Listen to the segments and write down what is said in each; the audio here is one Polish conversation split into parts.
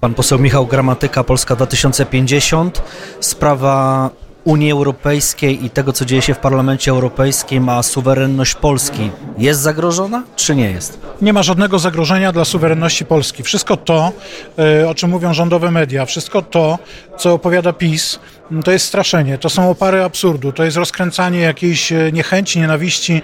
Pan poseł Michał Gramatyka, Polska 2050. Sprawa Unii Europejskiej i tego, co dzieje się w Parlamencie Europejskim, a suwerenność Polski jest zagrożona, czy nie jest? Nie ma żadnego zagrożenia dla suwerenności Polski. Wszystko to, e, o czym mówią rządowe media, wszystko to, co opowiada PiS, to jest straszenie, to są opary absurdu, to jest rozkręcanie jakiejś e, niechęci, nienawiści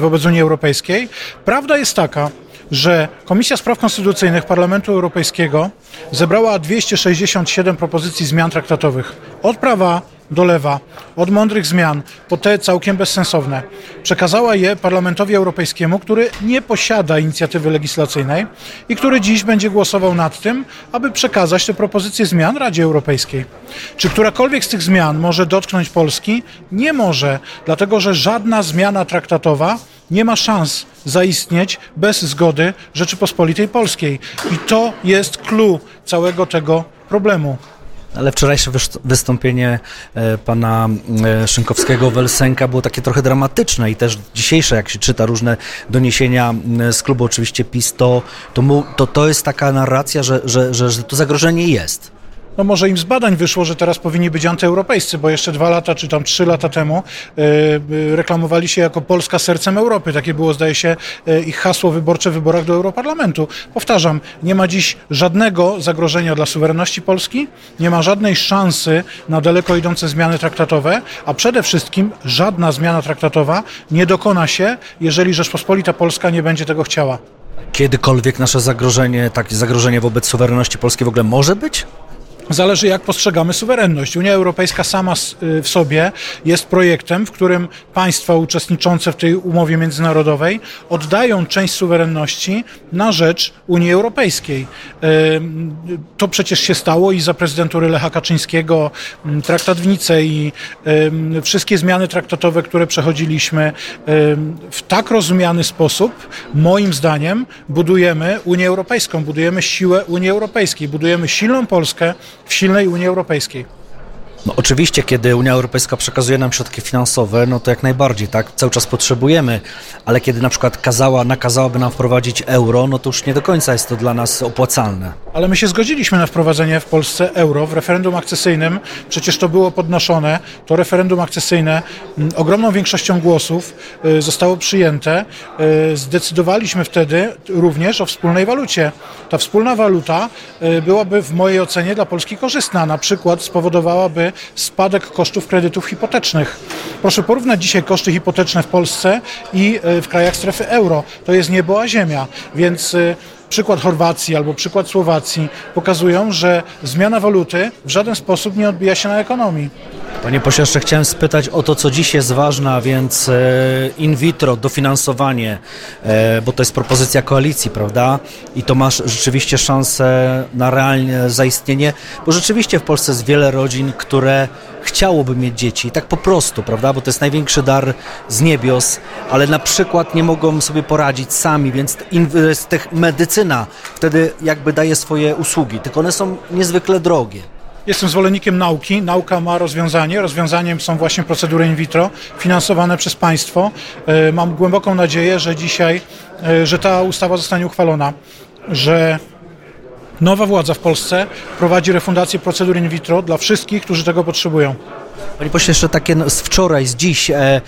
wobec Unii Europejskiej. Prawda jest taka, że Komisja Spraw Konstytucyjnych Parlamentu Europejskiego zebrała 267 propozycji zmian traktatowych. Od prawa do lewa, od mądrych zmian po te całkiem bezsensowne. Przekazała je Parlamentowi Europejskiemu, który nie posiada inicjatywy legislacyjnej i który dziś będzie głosował nad tym, aby przekazać te propozycje zmian Radzie Europejskiej. Czy którakolwiek z tych zmian może dotknąć Polski? Nie może, dlatego że żadna zmiana traktatowa nie ma szans zaistnieć bez zgody Rzeczypospolitej Polskiej. I to jest clue całego tego problemu. Ale wczorajsze wystąpienie e, pana e, Szynkowskiego-Welsenka było takie trochę dramatyczne i też dzisiejsze, jak się czyta różne doniesienia z klubu oczywiście PiS, to, to, to, to jest taka narracja, że, że, że, że to zagrożenie jest no może im z badań wyszło, że teraz powinni być antyeuropejscy, bo jeszcze dwa lata czy tam trzy lata temu yy, reklamowali się jako Polska sercem Europy. Takie było, zdaje się, yy, ich hasło wyborcze w wyborach do Europarlamentu. Powtarzam, nie ma dziś żadnego zagrożenia dla suwerenności Polski, nie ma żadnej szansy na daleko idące zmiany traktatowe, a przede wszystkim żadna zmiana traktatowa nie dokona się, jeżeli Rzeczpospolita Polska nie będzie tego chciała. Kiedykolwiek nasze zagrożenie, takie zagrożenie wobec suwerenności Polski w ogóle może być? Zależy, jak postrzegamy suwerenność. Unia Europejska sama y, w sobie jest projektem, w którym państwa uczestniczące w tej umowie międzynarodowej oddają część suwerenności na rzecz Unii Europejskiej. Y, to przecież się stało i za prezydentury Lecha Kaczyńskiego, traktat w Nicei, y, wszystkie zmiany traktatowe, które przechodziliśmy, w tak rozumiany sposób, moim zdaniem, budujemy Unię Europejską, budujemy siłę Unii Europejskiej, budujemy silną Polskę, w silnej Unii Europejskiej. No oczywiście, kiedy Unia Europejska przekazuje nam środki finansowe, no to jak najbardziej, tak, cały czas potrzebujemy, ale kiedy na przykład kazała, nakazałaby nam wprowadzić euro, no to już nie do końca jest to dla nas opłacalne. Ale my się zgodziliśmy na wprowadzenie w Polsce euro w referendum akcesyjnym, przecież to było podnoszone, to referendum akcesyjne ogromną większością głosów y, zostało przyjęte. Y, zdecydowaliśmy wtedy również o wspólnej walucie. Ta wspólna waluta y, byłaby w mojej ocenie dla Polski korzystna, na przykład spowodowałaby spadek kosztów kredytów hipotecznych. Proszę porównać dzisiaj koszty hipoteczne w Polsce i e, w krajach strefy euro. To jest niebo a ziemia, więc e, przykład Chorwacji albo przykład Słowacji pokazują, że zmiana waluty w żaden sposób nie odbija się na ekonomii. Panie pośle, jeszcze chciałem spytać o to, co dziś jest ważne, a więc e, in vitro, dofinansowanie, e, bo to jest propozycja koalicji, prawda? I to masz rzeczywiście szansę na realne zaistnienie, bo rzeczywiście w Polsce jest wiele rodzin, które chciałoby mieć dzieci, tak po prostu, prawda? Bo to jest największy dar z niebios, ale na przykład nie mogą sobie poradzić sami, więc medycyna wtedy jakby daje swoje usługi, tylko one są niezwykle drogie. Jestem zwolennikiem nauki. Nauka ma rozwiązanie. Rozwiązaniem są właśnie procedury in vitro finansowane przez państwo. E, mam głęboką nadzieję, że dzisiaj, e, że ta ustawa zostanie uchwalona, że nowa władza w Polsce prowadzi refundację procedur in vitro dla wszystkich, którzy tego potrzebują. Panie pośle, jeszcze takie z wczoraj, z dziś. E,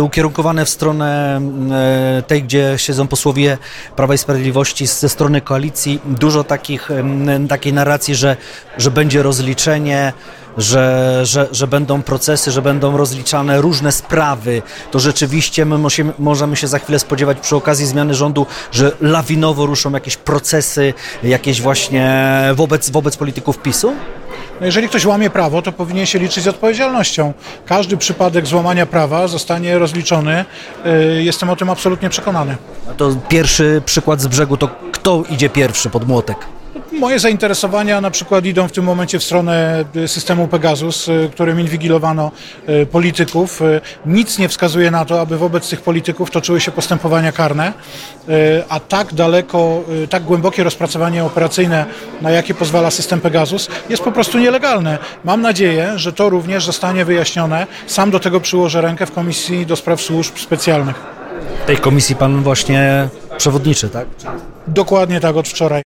ukierunkowane w stronę e, tej, gdzie siedzą posłowie Prawa i Sprawiedliwości ze strony koalicji. Dużo takich, takiej narracji, że, że będzie rozliczenie, że, że, że będą procesy, że będą rozliczane różne sprawy, to rzeczywiście my musimy, możemy się za chwilę spodziewać przy okazji zmiany rządu, że lawinowo ruszą jakieś procesy, jakieś właśnie wobec, wobec polityków PiSu? No jeżeli ktoś łamie prawo, to powinien się liczyć z odpowiedzialnością. Każdy przypadek złamania prawa zostanie rozliczony. Y, jestem o tym absolutnie przekonany. A to pierwszy przykład z brzegu, to kto idzie pierwszy pod młotek? Moje zainteresowania na przykład idą w tym momencie w stronę y, systemu Pegasus, y, którym inwigilowano y, polityków. Nic nie wskazuje na to, aby wobec tych polityków toczyły się postępowania karne, a tak daleko, tak głębokie rozpracowanie operacyjne, na jakie pozwala system Pegasus, jest po prostu nielegalne. Mam nadzieję, że to również zostanie wyjaśnione. Sam do tego przyłożę rękę w Komisji do Spraw Służb Specjalnych. Tej komisji pan właśnie przewodniczy, tak? Dokładnie tak, od wczoraj.